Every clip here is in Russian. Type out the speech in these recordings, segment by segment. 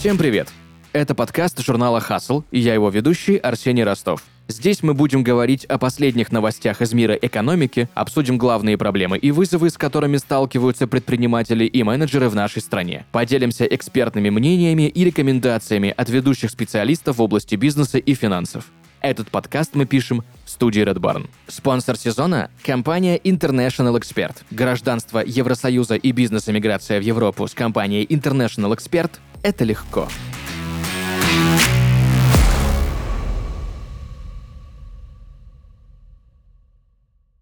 Всем привет! Это подкаст журнала «Хасл» и я его ведущий Арсений Ростов. Здесь мы будем говорить о последних новостях из мира экономики, обсудим главные проблемы и вызовы, с которыми сталкиваются предприниматели и менеджеры в нашей стране. Поделимся экспертными мнениями и рекомендациями от ведущих специалистов в области бизнеса и финансов. Этот подкаст мы пишем в студии Red Barn. Спонсор сезона – компания International Expert. Гражданство Евросоюза и бизнес-эмиграция в Европу с компанией International Expert – это легко.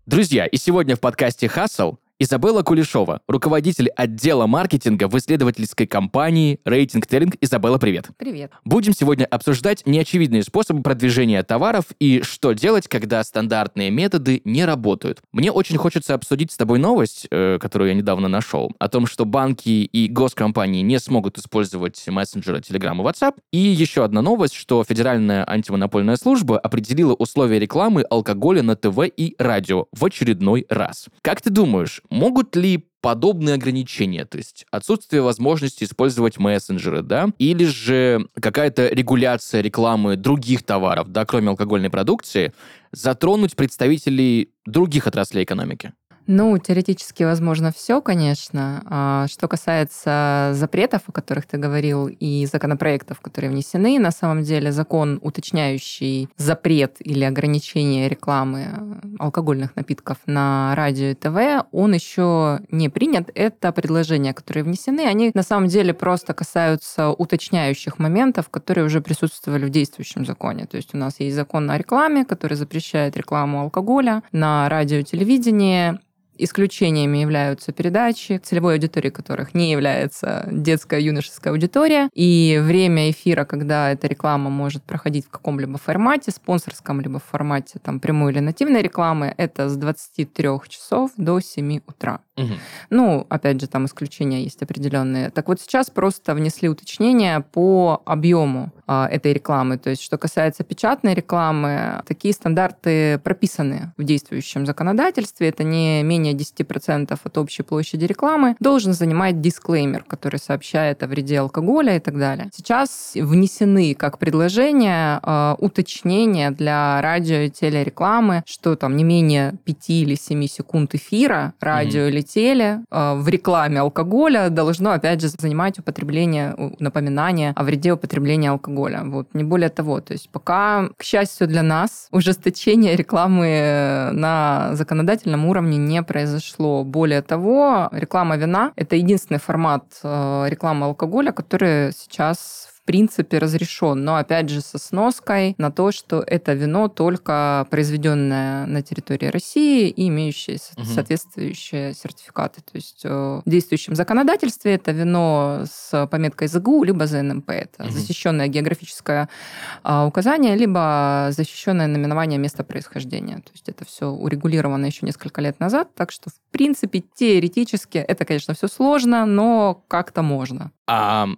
Друзья, и сегодня в подкасте «Хасл» Изабелла Кулешова, руководитель отдела маркетинга в исследовательской компании Рейтинг Теллинг. Изабелла, привет. Привет. Будем сегодня обсуждать неочевидные способы продвижения товаров и что делать, когда стандартные методы не работают. Мне очень хочется обсудить с тобой новость, э, которую я недавно нашел, о том, что банки и госкомпании не смогут использовать мессенджеры Telegram и WhatsApp. И еще одна новость, что Федеральная антимонопольная служба определила условия рекламы алкоголя на ТВ и радио в очередной раз. Как ты думаешь, Могут ли подобные ограничения, то есть отсутствие возможности использовать мессенджеры, да, или же какая-то регуляция рекламы других товаров, да, кроме алкогольной продукции, затронуть представителей других отраслей экономики? Ну, теоретически возможно все, конечно. А что касается запретов, о которых ты говорил, и законопроектов, которые внесены, на самом деле закон, уточняющий запрет или ограничение рекламы алкогольных напитков на радио и ТВ, он еще не принят. Это предложения, которые внесены, они на самом деле просто касаются уточняющих моментов, которые уже присутствовали в действующем законе. То есть у нас есть закон о рекламе, который запрещает рекламу алкоголя на радио и телевидении Исключениями являются передачи, целевой аудиторией которых не является детская юношеская аудитория. И время эфира, когда эта реклама может проходить в каком-либо формате, спонсорском либо формате там, прямой или нативной рекламы, это с 23 часов до 7 утра. Угу. Ну, опять же, там исключения есть определенные. Так вот сейчас просто внесли уточнения по объему а, этой рекламы. То есть, что касается печатной рекламы, такие стандарты прописаны в действующем законодательстве. Это не менее 10% от общей площади рекламы. Должен занимать дисклеймер, который сообщает о вреде алкоголя и так далее. Сейчас внесены как предложение э, уточнения для радио и телерекламы, что там не менее 5 или 7 секунд эфира радио mm-hmm. или теле э, в рекламе алкоголя должно, опять же, занимать употребление, напоминание о вреде употребления алкоголя. Вот, не более того. То есть пока, к счастью для нас, ужесточение рекламы на законодательном уровне не произошло. Более того, реклама вина – это единственный формат э, рекламы алкоголя, который сейчас принципе разрешен, но опять же со сноской на то, что это вино только произведенное на территории России и имеющее угу. соответствующие сертификаты. То есть э, в действующем законодательстве это вино с пометкой ЗГУ либо ЗНМП. Это угу. защищенное географическое а, указание, либо защищенное наименование места происхождения. То есть это все урегулировано еще несколько лет назад, так что в принципе теоретически это, конечно, все сложно, но как-то можно. А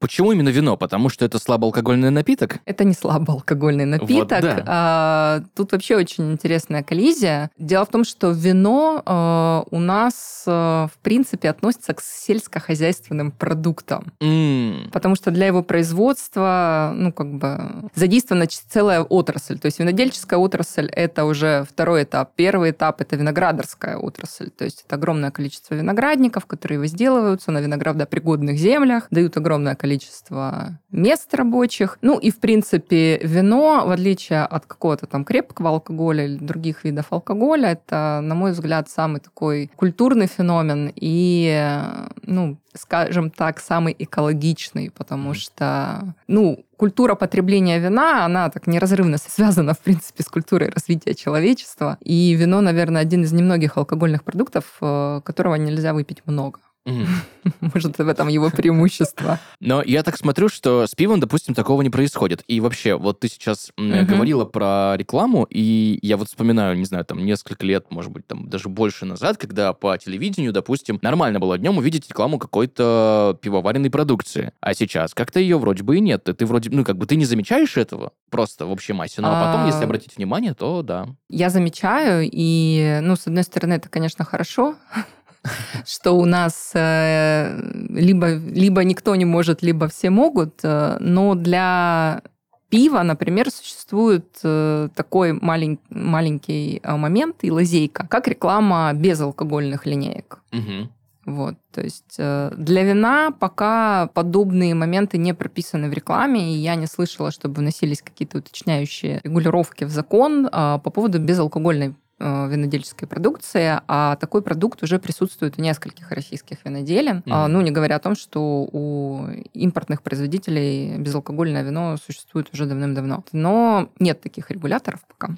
Почему именно вино? Потому что это слабоалкогольный напиток? Это не слабоалкогольный напиток. Вот, да. а, тут вообще очень интересная коллизия. Дело в том, что вино а, у нас, а, в принципе, относится к сельскохозяйственным продуктам. Mm. Потому что для его производства, ну, как бы, задействована целая отрасль. То есть винодельческая отрасль – это уже второй этап. Первый этап – это виноградарская отрасль. То есть это огромное количество виноградников, которые возделываются на виноградопригодных землях, дают огромное количество количество мест рабочих. Ну и, в принципе, вино, в отличие от какого-то там крепкого алкоголя или других видов алкоголя, это, на мой взгляд, самый такой культурный феномен и, ну, скажем так, самый экологичный, потому что, ну, культура потребления вина, она так неразрывно связана, в принципе, с культурой развития человечества. И вино, наверное, один из немногих алкогольных продуктов, э, которого нельзя выпить много. Может, в этом его преимущество. Но я так смотрю, что с пивом, допустим, такого не происходит. И вообще, вот ты сейчас говорила про рекламу, и я вот вспоминаю, не знаю, там несколько лет, может быть, там даже больше назад, когда по телевидению, допустим, нормально было днем увидеть рекламу какой-то пивоваренной продукции. А сейчас как-то ее вроде бы и нет. Ты вроде, ну, как бы ты не замечаешь этого просто в общей массе. Ну, а потом, если а, обратить внимание, то да. Я замечаю, и, ну, с одной стороны, это, конечно, хорошо, что у нас э, либо, либо никто не может, либо все могут, э, но для пива, например, существует э, такой малень, маленький момент и лазейка, как реклама безалкогольных линеек. Угу. Вот, то есть для вина пока подобные моменты не прописаны в рекламе, и я не слышала, чтобы вносились какие-то уточняющие регулировки в закон по поводу безалкогольной винодельческой продукции, а такой продукт уже присутствует у нескольких российских виноделин. Mm-hmm. Ну, не говоря о том, что у импортных производителей безалкогольное вино существует уже давным-давно. Но нет таких регуляторов пока.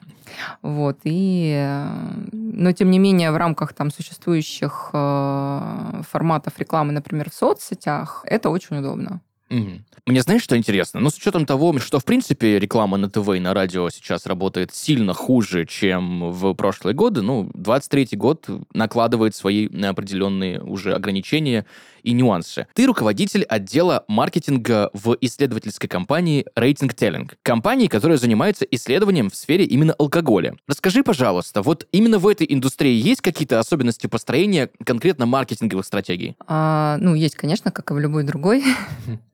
Вот, и... Но, тем не менее, в рамках там существующих э, форматов рекламы, например, в соцсетях, это очень удобно. Угу. Мне знаешь, что интересно? Ну, с учетом того, что, в принципе, реклама на ТВ и на радио сейчас работает сильно хуже, чем в прошлые годы, ну, 23-й год накладывает свои определенные уже ограничения и нюансы. Ты руководитель отдела маркетинга в исследовательской компании Rating Telling, компании, которая занимается исследованием в сфере именно алкоголя. Расскажи, пожалуйста, вот именно в этой индустрии есть какие-то особенности построения конкретно маркетинговых стратегий? А, ну, есть, конечно, как и в любой другой.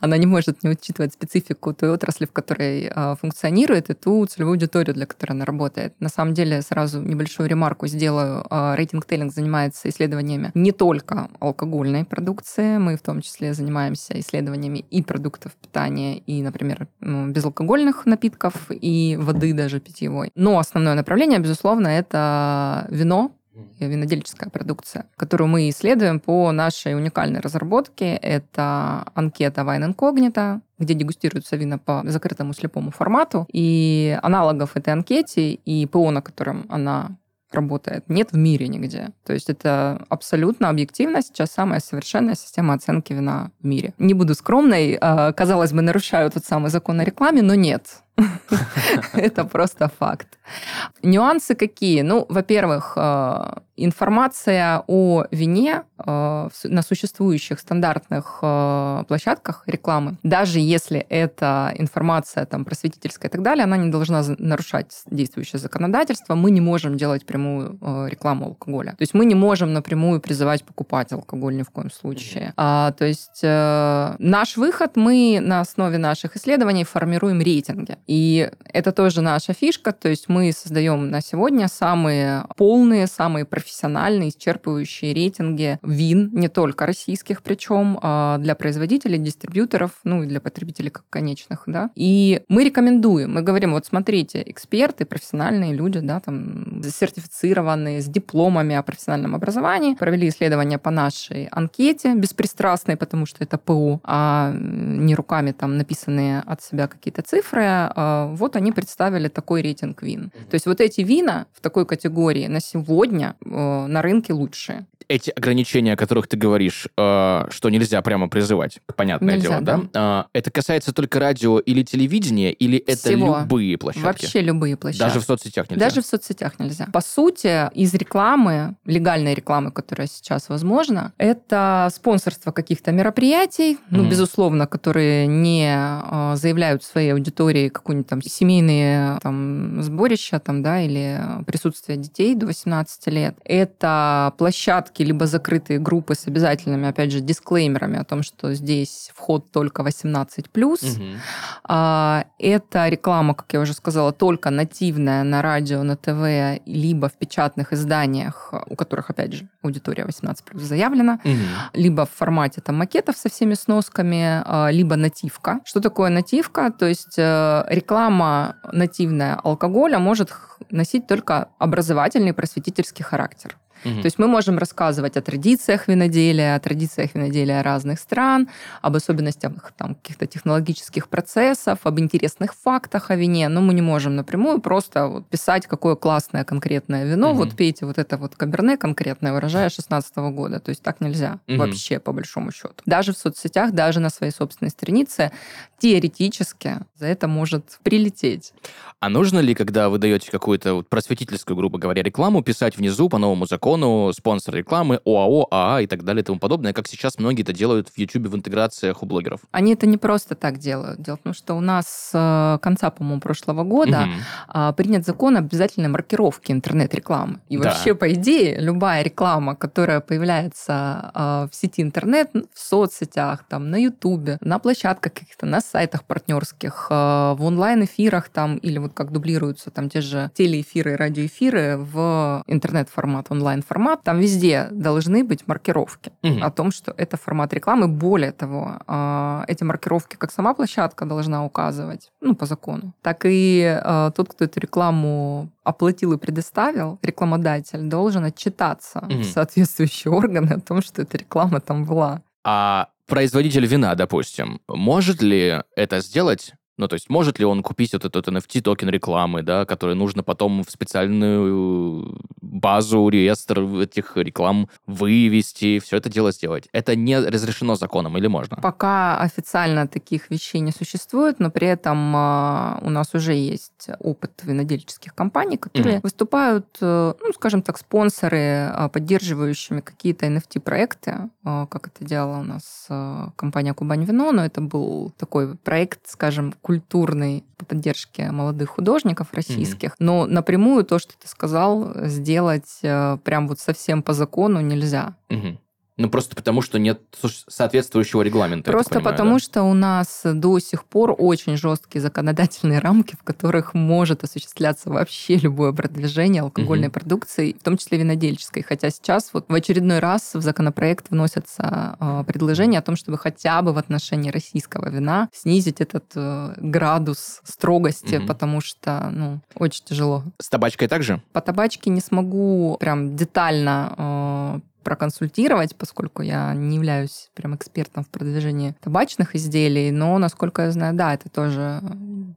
она не может не учитывать специфику той отрасли, в которой э, функционирует, и ту целевую аудиторию, для которой она работает. На самом деле, сразу небольшую ремарку сделаю. Рейтинг Тейлинг занимается исследованиями не только алкогольной продукции, мы в том числе занимаемся исследованиями и продуктов питания, и, например, безалкогольных напитков, и воды даже питьевой. Но основное направление, безусловно, это вино, винодельческая продукция, которую мы исследуем по нашей уникальной разработке. Это анкета Wine Incognito, где дегустируются вина по закрытому слепому формату. И аналогов этой анкете и ПО, на котором она работает, нет в мире нигде. То есть это абсолютно объективно сейчас самая совершенная система оценки вина в мире. Не буду скромной, а, казалось бы, нарушаю тот самый закон о рекламе, но нет. Это просто факт. Нюансы какие? Ну, во-первых, а, информация о вине а, на существующих стандартных площадках рекламы, даже если это информация там просветительская и так далее, она не должна нарушать действующее законодательство. Мы не можем делать прямую рекламу алкоголя. То есть мы не можем напрямую призывать покупать алкоголь ни в коем случае. А, то есть э, наш выход мы на основе наших исследований формируем рейтинги. И это тоже наша фишка, то есть мы создаем на сегодня самые полные, самые профессиональные, исчерпывающие рейтинги вин, не только российских причем, а для производителей, дистрибьюторов, ну и для потребителей как конечных, да. И мы рекомендуем, мы говорим, вот смотрите, эксперты, профессиональные люди, да, там, сертифицированные, с дипломами о профессиональном образовании, провели исследование по нашей анкете, беспристрастной, потому что это ПУ, а не руками там написанные от себя какие-то цифры, а, вот они представили такой рейтинг вин. То есть вот эти вина в такой категории на сегодня на рынке лучшие эти ограничения, о которых ты говоришь, э, что нельзя прямо призывать, понятное нельзя, дело, да? да? Э, это касается только радио или телевидения, или это Всего. любые площадки? Вообще любые площадки. Даже в соцсетях нельзя? Даже в соцсетях нельзя. По сути, из рекламы, легальной рекламы, которая сейчас возможна, это спонсорство каких-то мероприятий, mm-hmm. ну, безусловно, которые не э, заявляют своей аудитории какую-нибудь там семейные там сборища там, да, или присутствие детей до 18 лет. Это площадки площадки, либо закрытые группы с обязательными, опять же, дисклеймерами о том, что здесь вход только 18+. Угу. А, это реклама, как я уже сказала, только нативная на радио, на ТВ, либо в печатных изданиях, у которых, опять же, аудитория 18+, заявлена, угу. либо в формате там макетов со всеми сносками, а, либо нативка. Что такое нативка? То есть э, реклама нативная алкоголя может носить только образовательный просветительский характер. Угу. То есть мы можем рассказывать о традициях виноделия, о традициях виноделия разных стран, об особенностях там, каких-то технологических процессов, об интересных фактах о вине, но мы не можем напрямую просто вот писать, какое классное конкретное вино, угу. вот пейте вот это вот каберне конкретное урожая 16 года. То есть так нельзя угу. вообще, по большому счету. Даже в соцсетях, даже на своей собственной странице теоретически за это может прилететь. А нужно ли, когда вы даете какую-то вот просветительскую, грубо говоря, рекламу, писать внизу по новому закону закону спонсор рекламы, ОАО, АА и так далее и тому подобное, как сейчас многие это делают в YouTube в интеграциях у блогеров. Они это не просто так делают. Дело в том, что у нас с э, конца, по-моему, прошлого года угу. принят закон обязательной маркировки интернет-рекламы. И да. вообще, по идее, любая реклама, которая появляется а, в сети интернет, в соцсетях, там, на Ютубе, на площадках каких-то, на сайтах партнерских, а, в онлайн-эфирах там, или вот как дублируются там те же телеэфиры, радиоэфиры в интернет-формат, онлайн-формат, там везде должны быть маркировки угу. о том, что это формат рекламы. Более того, а, эти маркировки как сама площадка должна указывать, ну, по закону, так и тот, кто эту рекламу оплатил и предоставил, рекламодатель должен отчитаться угу. в соответствующие органы о том, что эта реклама там была. А производитель вина, допустим, может ли это сделать ну, то есть, может ли он купить вот этот NFT токен рекламы, да, который нужно потом в специальную базу, реестр этих реклам вывести, все это дело сделать? Это не разрешено законом или можно? Пока официально таких вещей не существует, но при этом э, у нас уже есть опыт винодельческих компаний, которые mm-hmm. выступают, э, ну, скажем так, спонсоры, э, поддерживающими какие-то NFT-проекты, э, как это делала у нас компания Кубань Вино, но это был такой проект, скажем, культурный по поддержке молодых художников российских. Mm-hmm. Но напрямую то, что ты сказал, сделать э, прям вот совсем по закону нельзя. Mm-hmm. Ну, просто потому, что нет соответствующего регламента. Просто понимаю, потому, да? что у нас до сих пор очень жесткие законодательные рамки, в которых может осуществляться вообще любое продвижение алкогольной угу. продукции, в том числе винодельческой. Хотя сейчас вот в очередной раз в законопроект вносятся э, предложения о том, чтобы хотя бы в отношении российского вина снизить этот э, градус строгости, угу. потому что, ну, очень тяжело. С табачкой также? По табачке не смогу прям детально э, проконсультировать, поскольку я не являюсь прям экспертом в продвижении табачных изделий, но, насколько я знаю, да, это тоже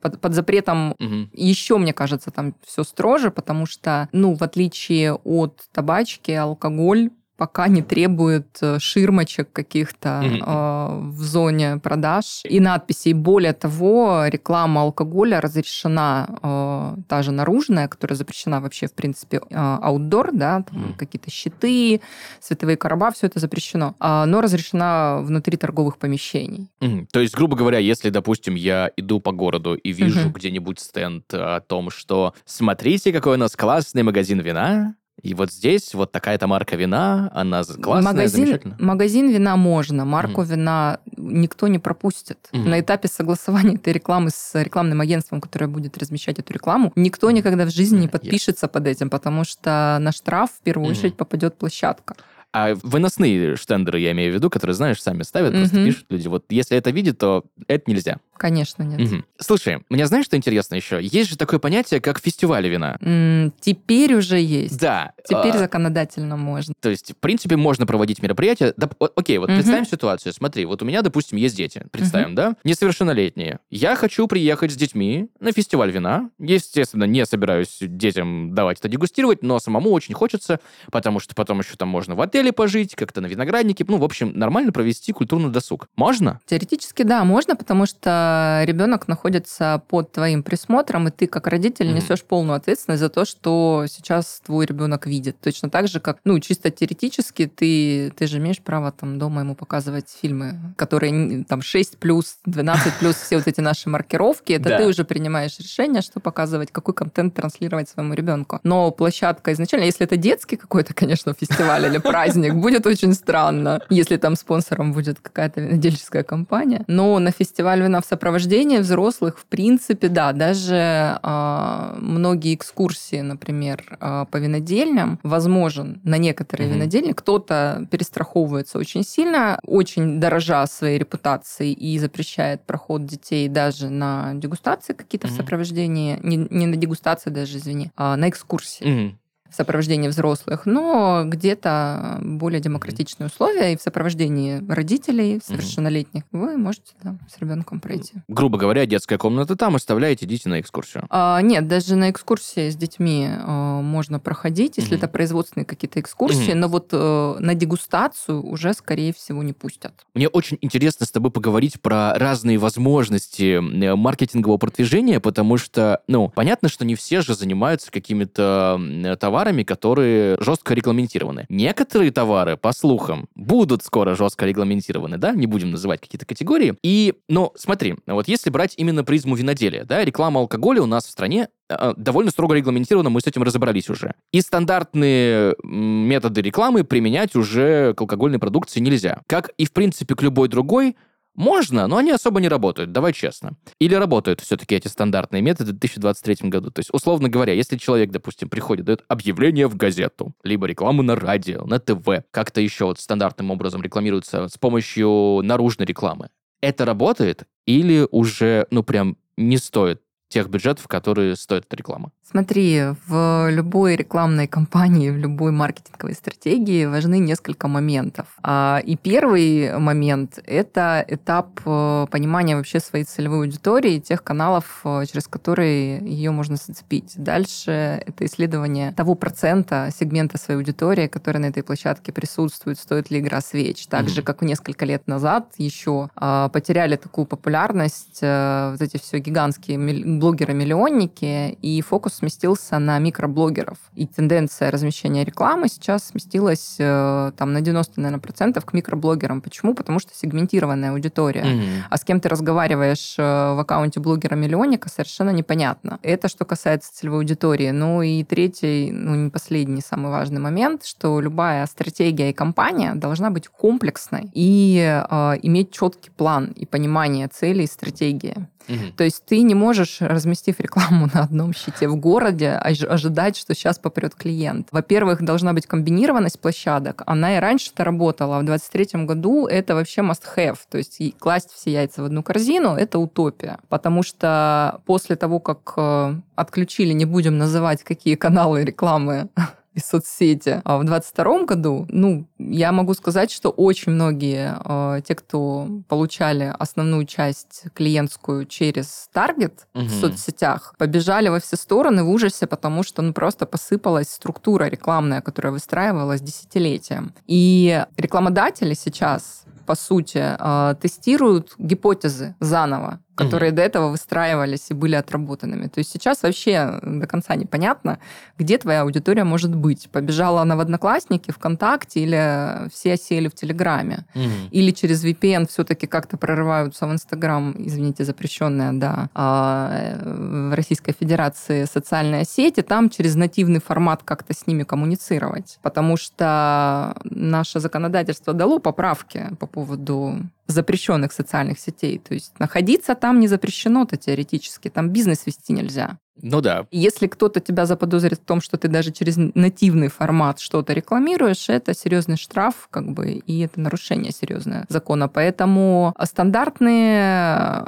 под, под запретом угу. еще, мне кажется, там все строже, потому что, ну, в отличие от табачки, алкоголь пока не требует э, ширмочек каких-то mm-hmm. э, в зоне продаж и надписей. Более того, реклама алкоголя разрешена, э, та же наружная, которая запрещена вообще, в принципе, э, outdoor, да, там mm-hmm. какие-то щиты, световые короба, все это запрещено, э, но разрешена внутри торговых помещений. Mm-hmm. То есть, грубо говоря, если, допустим, я иду по городу и вижу mm-hmm. где-нибудь стенд о том, что смотрите, какой у нас классный магазин вина, и вот здесь вот такая-то марка вина, она классная, магазин, замечательная. Магазин вина можно, марку mm. вина никто не пропустит. Mm. На этапе согласования этой рекламы с рекламным агентством, которое будет размещать эту рекламу, никто никогда в жизни не подпишется yes. под этим, потому что на штраф в первую mm. очередь попадет площадка. А выносные штендеры, я имею в виду, которые, знаешь, сами ставят, mm-hmm. просто пишут люди. Вот если это видит, то это нельзя. Конечно, нет. Угу. Слушай, мне знаешь, что интересно еще? Есть же такое понятие, как фестиваль вина. М-м, теперь уже есть. Да. Теперь а... законодательно можно. То есть, в принципе, можно проводить мероприятия. Да, окей, вот угу. представим ситуацию. Смотри, вот у меня, допустим, есть дети. Представим, угу. да? Несовершеннолетние. Я хочу приехать с детьми на фестиваль вина. Естественно, не собираюсь детям давать это дегустировать, но самому очень хочется, потому что потом еще там можно в отеле пожить, как-то на винограднике. Ну, в общем, нормально провести культурный досуг. Можно? Теоретически, да, можно, потому что ребенок находится под твоим присмотром, и ты как родитель mm-hmm. несешь полную ответственность за то, что сейчас твой ребенок видит. Точно так же, как, ну, чисто теоретически ты, ты же имеешь право там дома ему показывать фильмы, которые там 6 плюс, 12 плюс, все вот эти наши маркировки. Это ты уже принимаешь решение, что показывать, какой контент транслировать своему ребенку. Но площадка изначально, если это детский какой-то, конечно, фестиваль или праздник, будет очень странно, если там спонсором будет какая-то винодельческая компания. Но на фестиваль вина в сопровождение взрослых, в принципе, да, даже э, многие экскурсии, например, э, по винодельням, возможен на некоторые mm-hmm. винодельни. Кто-то перестраховывается очень сильно, очень дорожа своей репутацией и запрещает проход детей даже на дегустации какие-то mm-hmm. в сопровождении, не, не на дегустации даже, извини, а на экскурсии. Mm-hmm в сопровождении взрослых, но где-то более демократичные условия и в сопровождении родителей совершеннолетних вы можете там с ребенком пройти. Грубо говоря, детская комната там, оставляете, идите на экскурсию. А, нет, даже на экскурсии с детьми а, можно проходить, если mm-hmm. это производственные какие-то экскурсии, mm-hmm. но вот а, на дегустацию уже, скорее всего, не пустят. Мне очень интересно с тобой поговорить про разные возможности э, маркетингового продвижения, потому что, ну, понятно, что не все же занимаются какими-то товарами, товарами, которые жестко регламентированы. Некоторые товары, по слухам, будут скоро жестко регламентированы, да, не будем называть какие-то категории. И, ну, смотри, вот если брать именно призму виноделия, да, реклама алкоголя у нас в стране э, довольно строго регламентирована, мы с этим разобрались уже. И стандартные методы рекламы применять уже к алкогольной продукции нельзя. Как и, в принципе, к любой другой можно, но они особо не работают, давай честно. Или работают все-таки эти стандартные методы в 2023 году. То есть, условно говоря, если человек, допустим, приходит, дает объявление в газету, либо рекламу на радио, на ТВ, как-то еще вот стандартным образом рекламируется с помощью наружной рекламы, это работает или уже, ну, прям не стоит тех бюджетов, которые стоит эта реклама? Смотри, в любой рекламной кампании, в любой маркетинговой стратегии важны несколько моментов. А, и первый момент — это этап э, понимания вообще своей целевой аудитории, тех каналов, э, через которые ее можно зацепить. Дальше это исследование того процента сегмента своей аудитории, который на этой площадке присутствует, стоит ли игра свеч. Так mm-hmm. же, как несколько лет назад еще а, потеряли такую популярность э, вот эти все гигантские блогеры-миллионники, и фокус сместился на микроблогеров. И тенденция размещения рекламы сейчас сместилась э, там на 90, наверное, процентов к микроблогерам. Почему? Потому что сегментированная аудитория. Mm-hmm. А с кем ты разговариваешь э, в аккаунте блогера-миллионника, совершенно непонятно. Это что касается целевой аудитории. Ну и третий, ну не последний, самый важный момент, что любая стратегия и компания должна быть комплексной и э, иметь четкий план и понимание целей и стратегии. Угу. То есть ты не можешь, разместив рекламу на одном щите в городе, ожидать, что сейчас попрет клиент. Во-первых, должна быть комбинированность площадок. Она и раньше-то работала, а в 2023 году это вообще must-have. То есть класть все яйца в одну корзину – это утопия. Потому что после того, как э, отключили, не будем называть, какие каналы рекламы и соцсети. А в 2022 году, ну, я могу сказать, что очень многие э, те, кто получали основную часть клиентскую через таргет угу. в соцсетях, побежали во все стороны в ужасе, потому что ну, просто посыпалась структура рекламная, которая выстраивалась десятилетием. И рекламодатели сейчас по сути, э, тестируют гипотезы заново которые mm-hmm. до этого выстраивались и были отработанными. То есть сейчас вообще до конца непонятно, где твоя аудитория может быть. Побежала она в Одноклассники, ВКонтакте или все сели в Телеграме. Mm-hmm. Или через VPN все-таки как-то прорываются в Инстаграм, извините, запрещенная, да, а, в Российской Федерации социальная сеть, и там через нативный формат как-то с ними коммуницировать. Потому что наше законодательство дало поправки по поводу запрещенных социальных сетей. То есть находиться там не запрещено-то теоретически, там бизнес вести нельзя. Ну да. Если кто-то тебя заподозрит в том, что ты даже через нативный формат что-то рекламируешь, это серьезный штраф, как бы, и это нарушение серьезное закона. Поэтому стандартные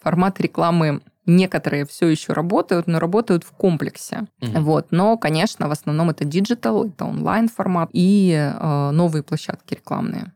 форматы рекламы Некоторые все еще работают, но работают в комплексе. Mm-hmm. Вот. Но, конечно, в основном это digital, это онлайн формат и э, новые площадки рекламные.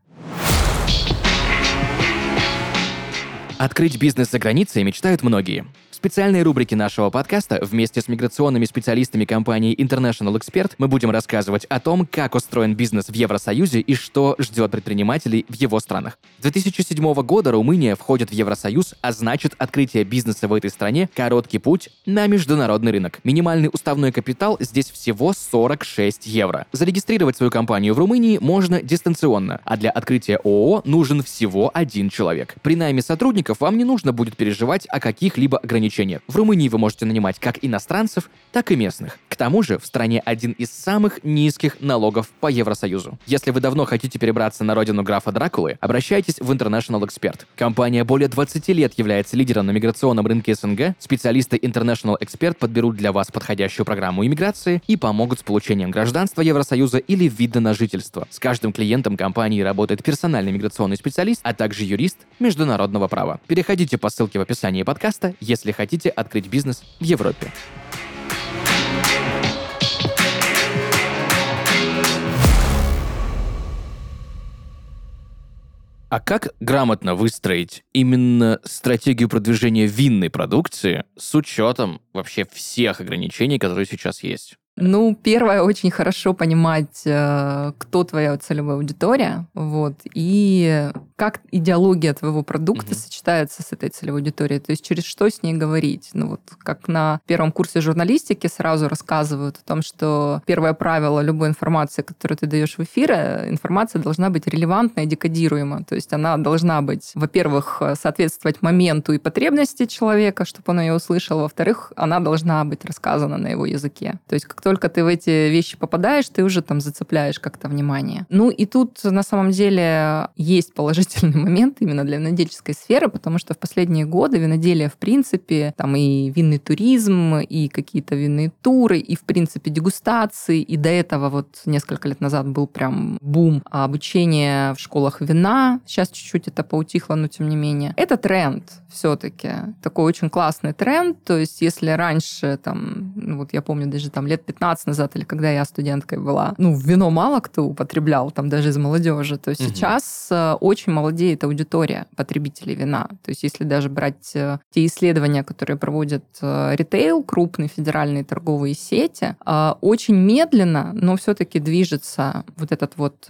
Открыть бизнес за границей мечтают многие специальной рубрике нашего подкаста вместе с миграционными специалистами компании International Expert мы будем рассказывать о том, как устроен бизнес в Евросоюзе и что ждет предпринимателей в его странах. С 2007 года Румыния входит в Евросоюз, а значит открытие бизнеса в этой стране – короткий путь на международный рынок. Минимальный уставной капитал здесь всего 46 евро. Зарегистрировать свою компанию в Румынии можно дистанционно, а для открытия ООО нужен всего один человек. При найме сотрудников вам не нужно будет переживать о каких-либо ограничениях ограничения. В Румынии вы можете нанимать как иностранцев, так и местных. К тому же в стране один из самых низких налогов по Евросоюзу. Если вы давно хотите перебраться на родину графа Дракулы, обращайтесь в International Expert. Компания более 20 лет является лидером на миграционном рынке СНГ. Специалисты International Expert подберут для вас подходящую программу иммиграции и помогут с получением гражданства Евросоюза или вида на жительство. С каждым клиентом компании работает персональный миграционный специалист, а также юрист международного права. Переходите по ссылке в описании подкаста, если хотите открыть бизнес в Европе. А как грамотно выстроить именно стратегию продвижения винной продукции с учетом вообще всех ограничений, которые сейчас есть? Ну, первое, очень хорошо понимать, э, кто твоя целевая аудитория, вот, и как идеология твоего продукта mm-hmm. сочетается с этой целевой аудиторией, то есть через что с ней говорить. Ну, вот как на первом курсе журналистики сразу рассказывают о том, что первое правило любой информации, которую ты даешь в эфир, э, информация должна быть релевантна и декодируема, то есть она должна быть, во-первых, соответствовать моменту и потребности человека, чтобы он ее услышал, во-вторых, она должна быть рассказана на его языке. То есть как только ты в эти вещи попадаешь, ты уже там зацепляешь как-то внимание. Ну и тут на самом деле есть положительный момент именно для винодельческой сферы, потому что в последние годы виноделие в принципе, там и винный туризм, и какие-то винные туры, и в принципе дегустации, и до этого вот несколько лет назад был прям бум обучения в школах вина. Сейчас чуть-чуть это поутихло, но тем не менее. Это тренд все-таки. Такой очень классный тренд. То есть если раньше, там, ну вот я помню даже там лет 15 назад, или когда я студенткой была, ну, вино мало кто употреблял, там даже из молодежи, то угу. сейчас э, очень молодеет аудитория потребителей вина. То есть если даже брать э, те исследования, которые проводят э, ритейл, крупные федеральные торговые сети, очень медленно, но все-таки движется вот этот вот,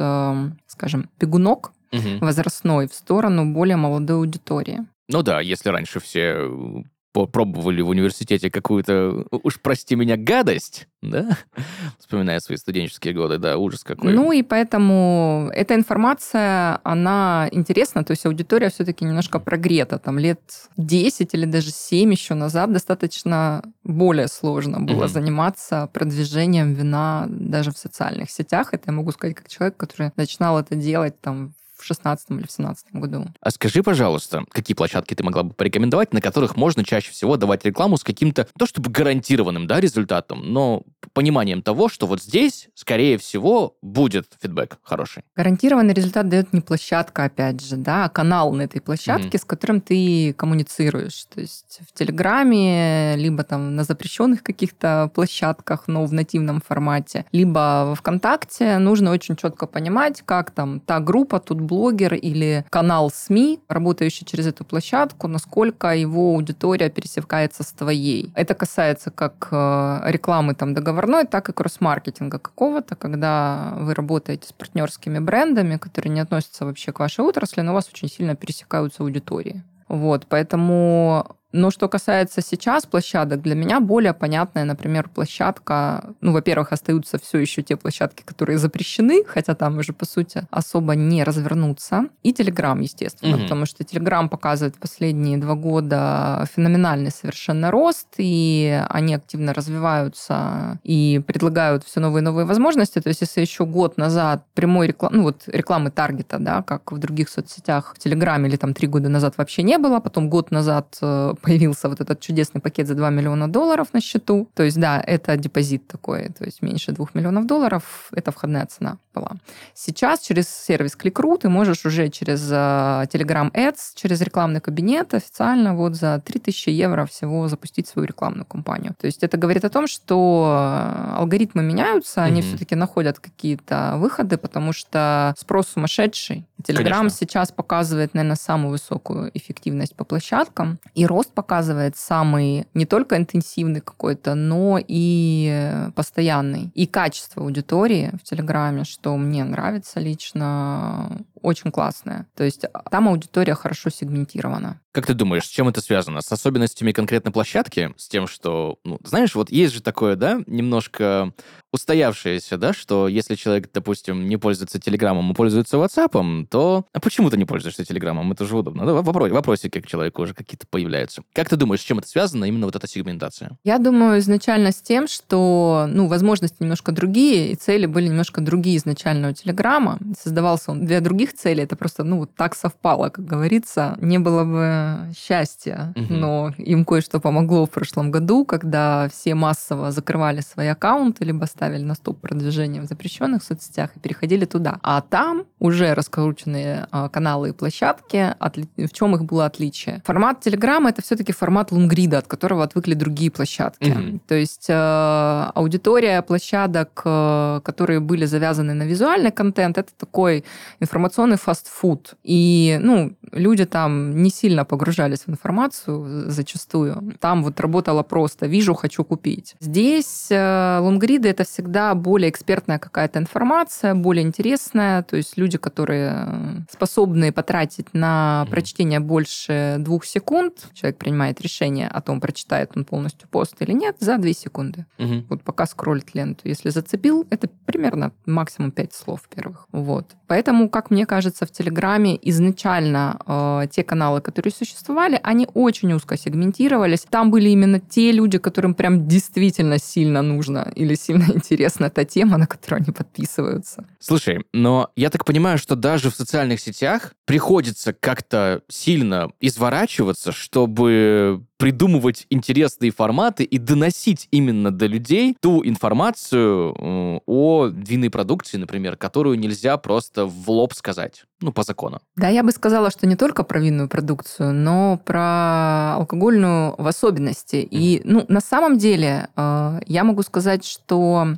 скажем, бегунок угу. возрастной в сторону более молодой аудитории. Ну да, если раньше все пробовали в университете какую-то, уж прости меня, гадость, да, вспоминая свои студенческие годы, да, ужас какой. Ну и поэтому эта информация, она интересна, то есть аудитория все-таки немножко прогрета, там лет 10 или даже 7 еще назад достаточно более сложно было mm-hmm. заниматься продвижением вина даже в социальных сетях. Это я могу сказать как человек, который начинал это делать там в 16 или в 17 году. А скажи, пожалуйста, какие площадки ты могла бы порекомендовать, на которых можно чаще всего давать рекламу с каким-то, то чтобы гарантированным, да, результатом, но пониманием того, что вот здесь, скорее всего, будет фидбэк хороший. Гарантированный результат дает не площадка, опять же, да, а канал на этой площадке, mm-hmm. с которым ты коммуницируешь. То есть в Телеграме, либо там на запрещенных каких-то площадках, но в нативном формате, либо во ВКонтакте нужно очень четко понимать, как там та группа тут блогер или канал СМИ, работающий через эту площадку, насколько его аудитория пересекается с твоей. Это касается как э, рекламы там договорной, так и кросс-маркетинга какого-то, когда вы работаете с партнерскими брендами, которые не относятся вообще к вашей отрасли, но у вас очень сильно пересекаются аудитории. Вот, поэтому но что касается сейчас площадок, для меня более понятная, например, площадка, ну, во-первых, остаются все еще те площадки, которые запрещены, хотя там уже, по сути, особо не развернуться. И Телеграм, естественно, угу. потому что Телеграм показывает последние два года феноменальный совершенно рост, и они активно развиваются и предлагают все новые и новые возможности. То есть, если еще год назад прямой рекламы, ну, вот рекламы таргета, да, как в других соцсетях, в Телеграме или там три года назад вообще не было, потом год назад э, появился вот этот чудесный пакет за 2 миллиона долларов на счету. То есть, да, это депозит такой, то есть меньше 2 миллионов долларов, это входная цена была. Сейчас через сервис Click.ru ты можешь уже через uh, Telegram Ads, через рекламный кабинет официально вот за 3000 евро всего запустить свою рекламную кампанию. То есть это говорит о том, что алгоритмы меняются, они mm-hmm. все-таки находят какие-то выходы, потому что спрос сумасшедший. Telegram сейчас показывает, наверное, самую высокую эффективность по площадкам, и рост показывает самый не только интенсивный какой-то, но и постоянный. И качество аудитории в Телеграме, что мне нравится лично, очень классное. То есть а, там аудитория хорошо сегментирована. Как ты думаешь, с чем это связано? С особенностями конкретной площадки? С тем, что, ну, знаешь, вот есть же такое, да, немножко устоявшееся, да, что если человек, допустим, не пользуется Телеграмом, а пользуется WhatsApp, то а почему ты не пользуешься Телеграмом? Это же удобно. Да, вопрос, вопросики к человеку уже какие-то появляются. Как ты думаешь, с чем это связано, именно вот эта сегментация? Я думаю, изначально с тем, что, ну, возможности немножко другие, и цели были немножко другие изначально у Телеграма. Создавался он для других целей. Это просто, ну, так совпало, как говорится. Не было бы счастья, угу. но им кое-что помогло в прошлом году, когда все массово закрывали свои аккаунты, либо ставили на стоп продвижение в запрещенных соцсетях и переходили туда. А там уже раскрученные а, каналы и площадки, в чем их было отличие? Формат Телеграма это все-таки формат лонгрида, от которого отвыкли другие площадки. Угу. То есть э, аудитория площадок, э, которые были завязаны на визуальный контент, это такой информационный традиционный фастфуд. И, ну, люди там не сильно погружались в информацию зачастую. Там вот работало просто «вижу, хочу купить». Здесь э, лонгриды — это всегда более экспертная какая-то информация, более интересная. То есть люди, которые способны потратить на прочтение больше двух секунд, человек принимает решение о том, прочитает он полностью пост или нет, за две секунды. Мгм. Вот пока скроллит ленту. Если зацепил, это примерно максимум пять слов первых. Вот. Поэтому, как мне кажется, в Телеграме изначально э, те каналы, которые существовали, они очень узко сегментировались. Там были именно те люди, которым прям действительно сильно нужно или сильно интересна та тема, на которую они подписываются. Слушай, но я так понимаю, что даже в социальных сетях приходится как-то сильно изворачиваться, чтобы придумывать интересные форматы и доносить именно до людей ту информацию э, о винной продукции, например, которую нельзя просто в лоб сказать, ну, по закону. Да, я бы сказала, что не только про винную продукцию, но про алкогольную в особенности. И, ну, на самом деле, э, я могу сказать, что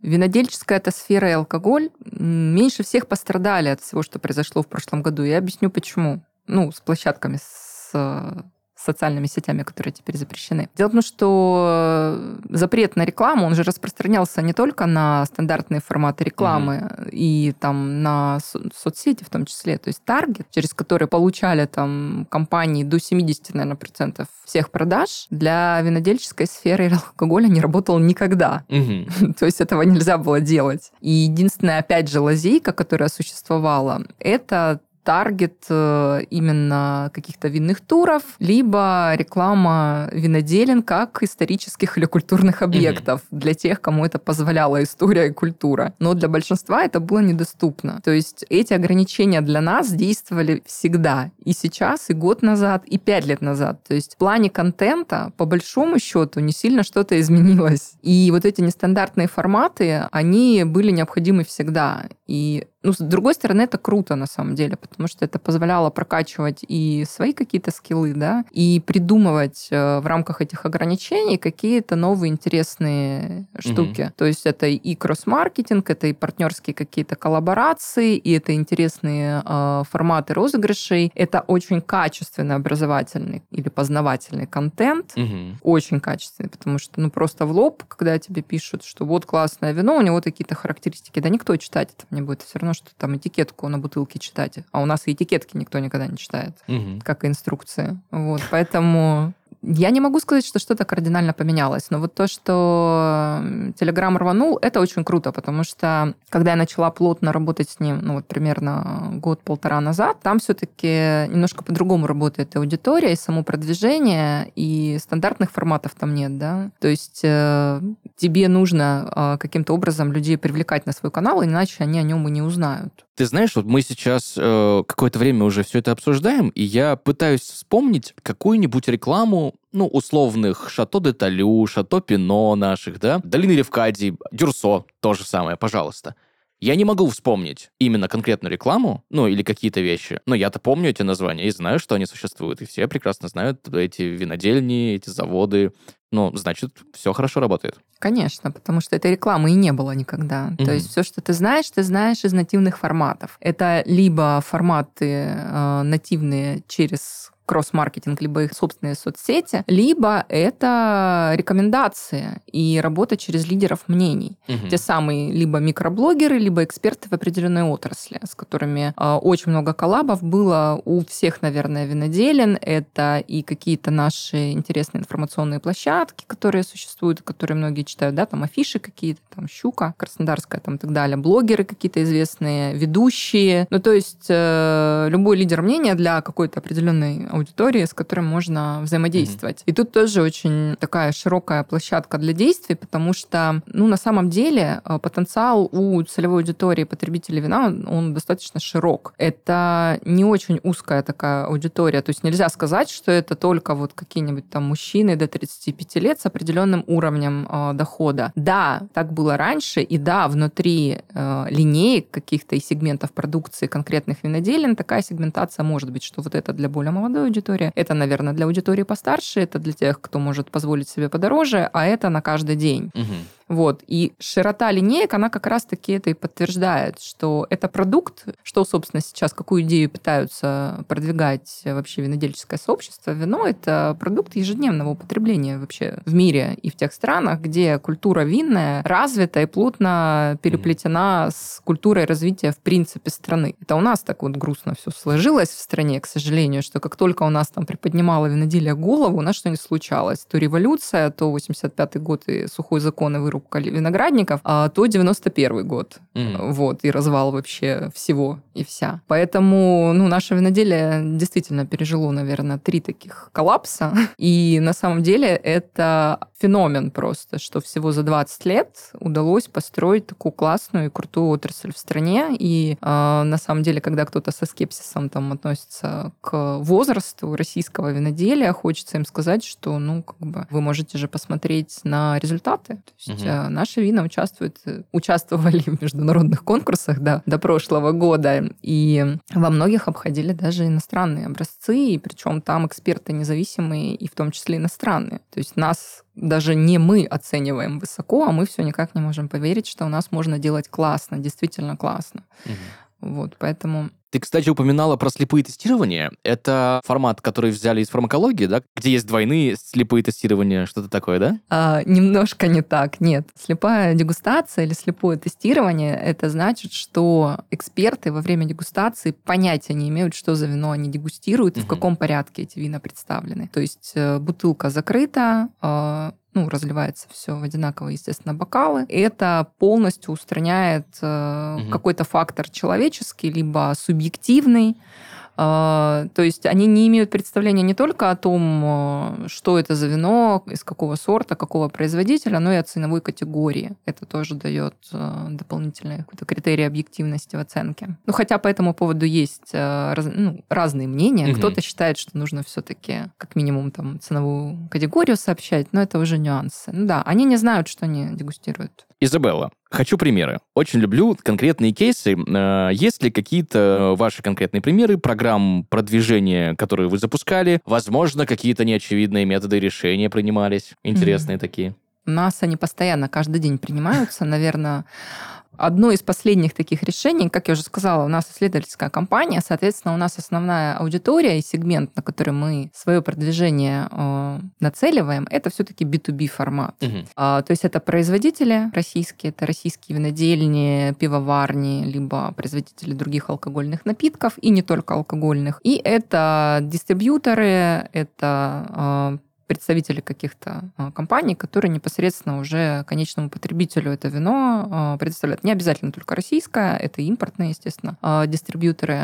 винодельческая эта сфера и алкоголь меньше всех пострадали от всего, что произошло в прошлом году. Я объясню, почему. Ну, с площадками, с э, социальными сетями, которые теперь запрещены. Дело в том, что запрет на рекламу, он же распространялся не только на стандартные форматы рекламы и там на со- соцсети в том числе, то есть таргет, через который получали там компании до 70, наверное, процентов всех продаж, для винодельческой сферы и алкоголя не работал никогда. Мгм. То есть этого нельзя было делать. И единственная, опять же, лазейка, которая существовала, это таргет э, именно каких-то винных туров, либо реклама виноделин как исторических или культурных объектов для тех, кому это позволяла история и культура. Но для большинства это было недоступно. То есть эти ограничения для нас действовали всегда. И сейчас, и год назад, и пять лет назад. То есть в плане контента, по большому счету, не сильно что-то изменилось. И вот эти нестандартные форматы, они были необходимы всегда. И ну, с другой стороны, это круто на самом деле, потому что это позволяло прокачивать и свои какие-то скиллы, да, и придумывать э, в рамках этих ограничений какие-то новые интересные штуки. То есть это и кросс-маркетинг, это и партнерские какие-то коллаборации, и это интересные э, форматы розыгрышей, это очень качественный образовательный или познавательный контент, Мгм. очень качественный, потому что, ну, просто в лоб, когда тебе пишут, что вот классное вино, у него такие-то характеристики, да никто читать это не будет. Все равно, что там этикетку на бутылке читать. А у нас и этикетки никто никогда не читает, Мгм. как и инструкции. Вот, поэтому я не могу сказать, что что-то кардинально поменялось, но вот то, что Telegram рванул, это очень круто, потому что когда я начала плотно работать с ним, ну вот примерно год-полтора назад, там все-таки немножко по-другому работает и аудитория, и само продвижение, и стандартных форматов там нет, да. То есть э, тебе нужно э, каким-то образом людей привлекать на свой канал, иначе они о нем и не узнают. Ты знаешь, вот мы сейчас э, какое-то время уже все это обсуждаем, и я пытаюсь вспомнить какую-нибудь рекламу, ну, условных Шато де Талю, Шато Пино наших, да, Долины Левкадий, Дюрсо, то же самое, пожалуйста. Я не могу вспомнить именно конкретную рекламу, ну, или какие-то вещи, но я-то помню эти названия и знаю, что они существуют, и все прекрасно знают эти винодельни, эти заводы. Ну, значит, все хорошо работает. Конечно, потому что этой рекламы и не было никогда. То Мгм. есть все, что ты знаешь, ты знаешь из нативных форматов. Это либо форматы э, нативные через кросс-маркетинг, либо их собственные соцсети, либо это рекомендации и работа через лидеров мнений. Мгм. Те самые либо микроблогеры, либо эксперты в определенной отрасли, с которыми э, очень много коллабов было у всех, наверное, виноделин. Это и какие-то наши интересные информационные площадки, которые существуют, которые многие читают, да, там афиши какие-то, там Щука, Краснодарская, там и так далее, блогеры какие-то известные, ведущие. Ну, то есть э, любой лидер мнения для какой-то определенной аудитории, с которой можно взаимодействовать. И тут тоже очень такая широкая площадка для действий, потому что, ну, на самом деле э, потенциал у целевой аудитории потребителей вина, он, он достаточно широк. Это не очень узкая такая аудитория, то есть нельзя сказать, что это только вот какие-нибудь там мужчины до 35 лет с определенным уровнем э, дохода. Да, так было раньше, и да, внутри э, линеек каких-то и сегментов продукции конкретных виноделин такая сегментация может быть, что вот это для более молодой аудитории, это, наверное, для аудитории постарше, это для тех, кто может позволить себе подороже, а это на каждый день. Мгм. Вот. И широта линеек, она как раз-таки это и подтверждает, что это продукт, что, собственно, сейчас, какую идею пытаются продвигать вообще винодельческое сообщество. Вино – это продукт ежедневного употребления вообще в мире и в тех странах, где культура винная развита и плотно переплетена с культурой развития в принципе страны. Это у нас так вот грустно все сложилось в стране, к сожалению, что как только у нас там приподнимало виноделие голову, у нас что-нибудь случалось. То революция, то 85-й год и сухой закон и вырубка виноградников, а то 91 год. Mm. Вот, и развал вообще всего и вся. Поэтому, ну, наше виноделие действительно пережило, наверное, три таких коллапса. И на самом деле это феномен просто, что всего за 20 лет удалось построить такую классную и крутую отрасль в стране. И э, на самом деле, когда кто-то со скепсисом там относится к возрасту российского виноделия, хочется им сказать, что, ну, как бы вы можете же посмотреть на результаты. То есть наши вина участвуют, участвовали в международных конкурсах да, до прошлого года, и во многих обходили даже иностранные образцы, и причем там эксперты независимые, и в том числе иностранные. То есть нас даже не мы оцениваем высоко, а мы все никак не можем поверить, что у нас можно делать классно, действительно классно. Угу. Вот, поэтому ты, кстати, упоминала про слепые тестирования. Это формат, который взяли из фармакологии, да? Где есть двойные слепые тестирования, что-то такое, да? А, немножко не так, нет. Слепая дегустация или слепое тестирование, это значит, что эксперты во время дегустации понятия не имеют, что за вино они дегустируют и в каком порядке эти вина представлены. То есть э, бутылка закрыта, а, ну, разливается все в одинаковые, естественно, бокалы. И это полностью устраняет э, угу. какой-то фактор человеческий, либо субъективный, то есть они не имеют представления не только о том, э, что это за вино, из какого сорта, какого производителя, но и о ценовой категории. Это тоже дает э, дополнительный какой-то критерий объективности в оценке. Ну, хотя по этому поводу есть э, раз, ну, разные мнения. Угу. Кто-то считает, что нужно все-таки как минимум там ценовую категорию сообщать, но это уже нюансы. Ну да, они не знают, что они дегустируют. Изабелла, хочу примеры. Очень люблю конкретные кейсы. Э, есть ли какие-то ваши конкретные примеры программ продвижения, которые вы запускали? Возможно, какие-то неочевидные методы решения принимались? Интересные mm-hmm. такие. Нас они постоянно, каждый день принимаются. Наверное, Одно из последних таких решений, как я уже сказала, у нас исследовательская компания, соответственно, у нас основная аудитория и сегмент, на который мы свое продвижение э, нацеливаем, это все-таки B2B формат. Угу. А, то есть это производители российские, это российские винодельни, пивоварни, либо производители других алкогольных напитков, и не только алкогольных. И это дистрибьюторы, это э, представители каких-то а, компаний, которые непосредственно уже конечному потребителю это вино а, предоставляют. Не обязательно только российское, это импортные, естественно, а, дистрибьюторы,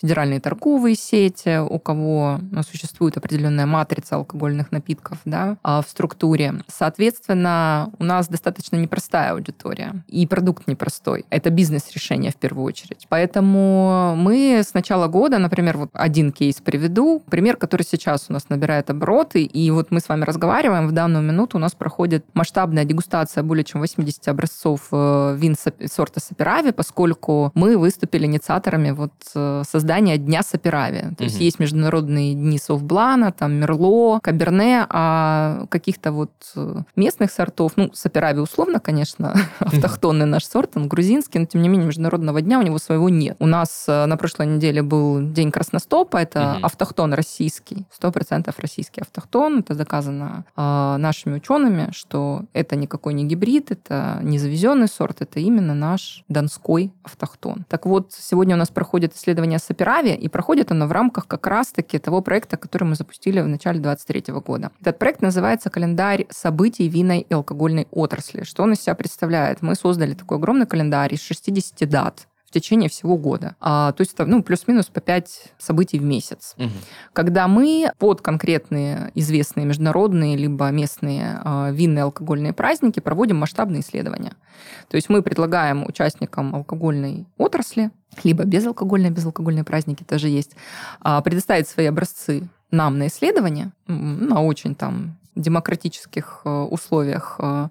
федеральные торговые сети, у кого ну, существует определенная матрица алкогольных напитков да, в структуре. Соответственно, у нас достаточно непростая аудитория, и продукт непростой. Это бизнес-решение в первую очередь. Поэтому мы с начала года, например, вот один кейс приведу, пример, который сейчас у нас набирает обороты, и и вот мы с вами разговариваем, в данную минуту у нас проходит масштабная дегустация более чем 80 образцов э, вин сорта Саперави, поскольку мы выступили инициаторами вот э, создания Дня Саперави. То угу. есть есть международные дни Совблана, там Мерло, Каберне, а каких-то вот э, местных сортов, ну, Саперави условно, конечно, автохтонный наш сорт, он грузинский, но тем не менее международного дня у него своего нет. У нас на прошлой неделе был День Красностопа, это угу. автохтон российский, 100% российский автохтон, Антон, это доказано э, нашими учеными, что это никакой не гибрид, это не завезенный сорт, это именно наш донской автохтон. Так вот, сегодня у нас проходит исследование Саперави, и проходит оно в рамках как раз-таки того проекта, который мы запустили в начале 2023 года. Этот проект называется «Календарь событий винной и алкогольной отрасли». Что он из себя представляет? Мы создали такой огромный календарь из 60 дат, течение всего года. А, то есть, ну, плюс-минус по 5 событий в месяц. Угу. Когда мы под конкретные известные международные либо местные а, винные алкогольные праздники проводим масштабные исследования. То есть мы предлагаем участникам алкогольной отрасли, либо безалкогольные, безалкогольные праздники тоже есть, а, предоставить свои образцы нам на исследование на очень там демократических а, условиях. А,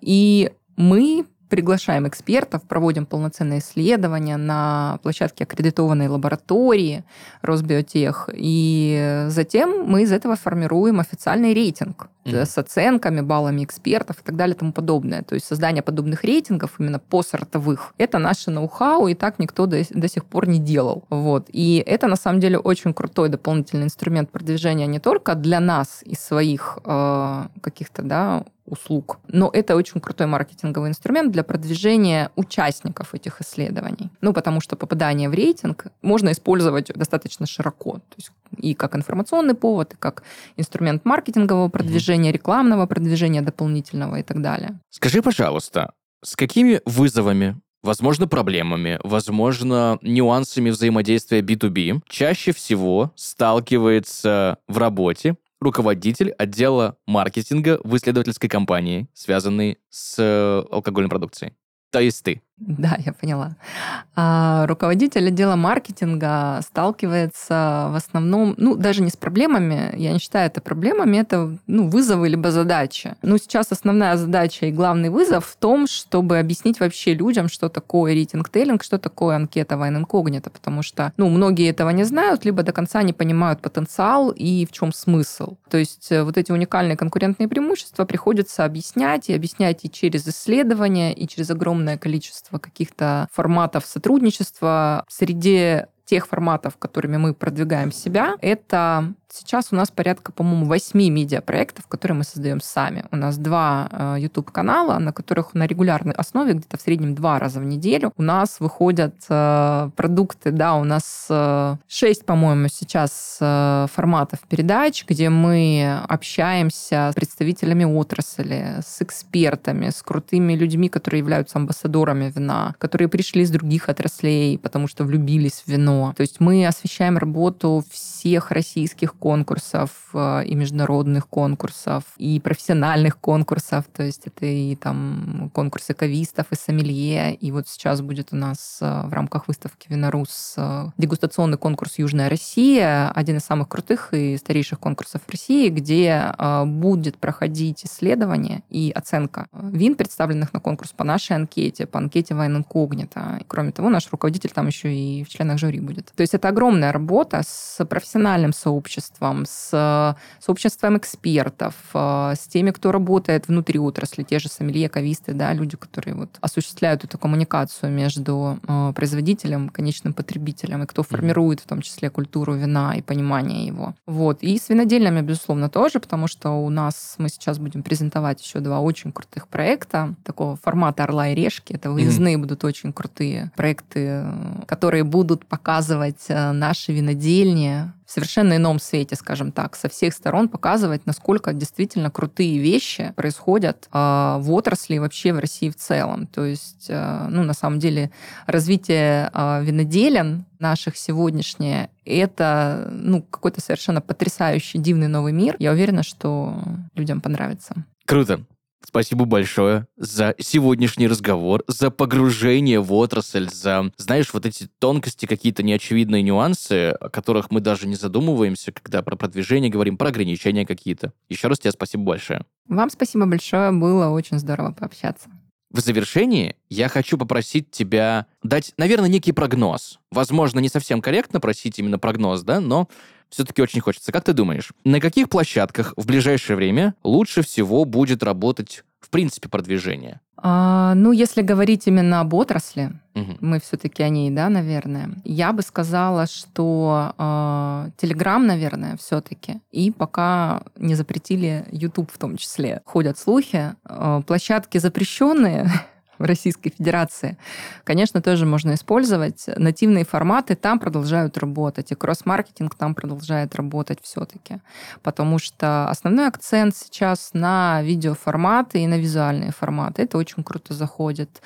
и мы приглашаем экспертов, проводим полноценные исследования на площадке аккредитованной лаборатории Росбиотех, и затем мы из этого формируем официальный рейтинг mm-hmm. с оценками, баллами экспертов и так далее и тому подобное. То есть создание подобных рейтингов именно по сортовых. Это наше ноу-хау, и так никто до, до сих пор не делал. Вот. И это на самом деле очень крутой дополнительный инструмент продвижения не только для нас и своих э, каких-то да, услуг. Но это очень крутой маркетинговый инструмент для продвижения участников этих исследований. Ну, потому что попадание в рейтинг можно использовать достаточно широко. То есть и как информационный повод, и как инструмент маркетингового продвижения, рекламного продвижения дополнительного и так далее. Скажи, пожалуйста, с какими вызовами возможно, проблемами, возможно, нюансами взаимодействия B2B чаще всего сталкивается в работе руководитель отдела маркетинга в исследовательской компании, связанной с э, алкогольной продукцией. То есть ты. Да, я поняла. А, руководитель отдела маркетинга сталкивается в основном, ну, даже не с проблемами, я не считаю это проблемами, это ну, вызовы либо задачи. Ну, сейчас основная задача и главный вызов в том, чтобы объяснить вообще людям, что такое рейтинг-тейлинг, что такое анкета Вайн инкогнито, потому что, ну, многие этого не знают, либо до конца не понимают потенциал и в чем смысл. То есть э, вот эти уникальные конкурентные преимущества приходится объяснять, и объяснять и через исследования, и через огромное количество множество каких-то форматов сотрудничества. Среди тех форматов, которыми мы продвигаем себя, это Сейчас у нас порядка, по-моему, восьми медиапроектов, которые мы создаем сами. У нас два э, YouTube-канала, на которых на регулярной основе, где-то в среднем два раза в неделю, у нас выходят э, продукты, да, у нас э, шесть, по-моему, сейчас э, форматов передач, где мы общаемся с представителями отрасли, с экспертами, с крутыми людьми, которые являются амбассадорами вина, которые пришли из других отраслей, потому что влюбились в вино. То есть мы освещаем работу всех российских конкурсов э, и международных конкурсов, и профессиональных конкурсов. То есть это и там конкурсы кавистов, и сомелье. И вот сейчас будет у нас э, в рамках выставки «Винорус» э, дегустационный конкурс «Южная Россия», один из самых крутых и старейших конкурсов России, где будет проходить исследование и оценка вин, представленных на конкурс по нашей анкете, по анкете Вайн Инкогнито. Кроме того, наш руководитель там еще и в членах жюри будет. То есть это огромная работа с профессиональным сообществом, с сообществом экспертов, э, с теми, кто работает внутри отрасли, те же сомелье, кависты, да, люди, которые вот осуществляют эту коммуникацию между э, производителем, конечным потребителем, и кто формирует в том числе культуру вина и понимание его. Вот. И с винодельными, безусловно, тоже, потому что у нас мы сейчас будем презентовать еще два очень крутых проекта такого формата «Орла и решки». Это выездные mm-hmm. будут очень крутые проекты, которые будут показывать э, наши винодельни в совершенно ином свете, скажем так, со всех сторон показывать, насколько действительно крутые вещи происходят э, в отрасли и вообще в России в целом. То есть, э, ну, на самом деле, развитие виноделен наших сегодняшнее, это, ну, какой-то совершенно потрясающий, дивный новый мир. Я уверена, что людям понравится. Круто. Спасибо большое за сегодняшний разговор, за погружение в отрасль, за, знаешь, вот эти тонкости, какие-то неочевидные нюансы, о которых мы даже не задумываемся, когда про продвижение говорим, про ограничения какие-то. Еще раз тебе спасибо большое. Вам спасибо большое, было очень здорово пообщаться. В завершении я хочу попросить тебя дать, наверное, некий прогноз. Возможно, не совсем корректно просить именно прогноз, да, но все-таки очень хочется. Как ты думаешь, на каких площадках в ближайшее время лучше всего будет работать в принципе продвижение? А, ну, если говорить именно об отрасли, угу. мы все-таки о ней, да, наверное, я бы сказала, что Телеграм, э, наверное, все-таки, и пока не запретили YouTube в том числе. Ходят слухи, э, площадки запрещенные, в Российской Федерации, конечно, тоже можно использовать. Нативные форматы там продолжают работать, и кросс-маркетинг там продолжает работать все-таки. Потому что основной акцент сейчас на видеоформаты и на визуальные форматы. Это очень круто заходит.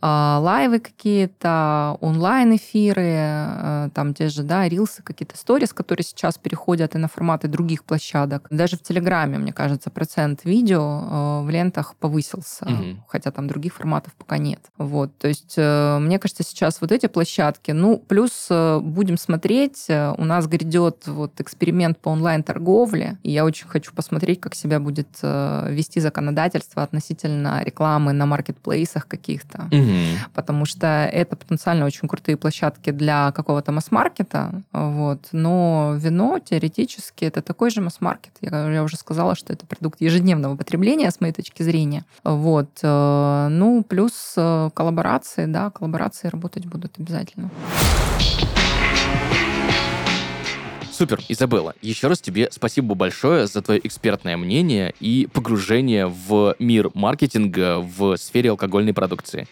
А, лайвы какие-то, онлайн-эфиры, э, там те же, да, рилсы, какие-то сторис, которые сейчас переходят и на форматы других площадок. Даже в Телеграме, мне кажется, процент видео э, в лентах повысился, угу. хотя там других форматов продуктов пока нет. Вот, то есть, э, мне кажется, сейчас вот эти площадки, ну, плюс э, будем смотреть, э, у нас грядет вот эксперимент по онлайн-торговле, и я очень хочу посмотреть, как себя будет вести законодательство относительно рекламы на маркетплейсах каких-то, угу. потому что это потенциально очень крутые площадки для какого-то масс-маркета, вот, но вино теоретически это такой же масс-маркет. Я, я уже сказала, что это продукт ежедневного потребления, с моей точки зрения. Вот. Ну, плюс э, коллаборации, да, коллаборации работать будут обязательно. Супер, Изабелла, еще раз тебе спасибо большое за твое экспертное мнение и погружение в мир маркетинга в сфере алкогольной продукции.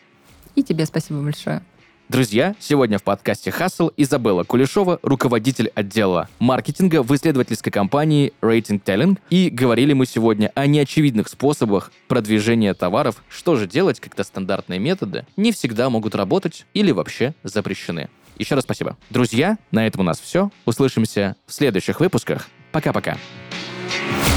И тебе спасибо большое. Друзья, сегодня в подкасте «Хасл» Изабелла Кулешова, руководитель отдела маркетинга в исследовательской компании Rating Telling. И говорили мы сегодня о неочевидных способах продвижения товаров, что же делать, когда стандартные методы не всегда могут работать или вообще запрещены. Еще раз спасибо. Друзья, на этом у нас все. Услышимся в следующих выпусках. Пока-пока. thank you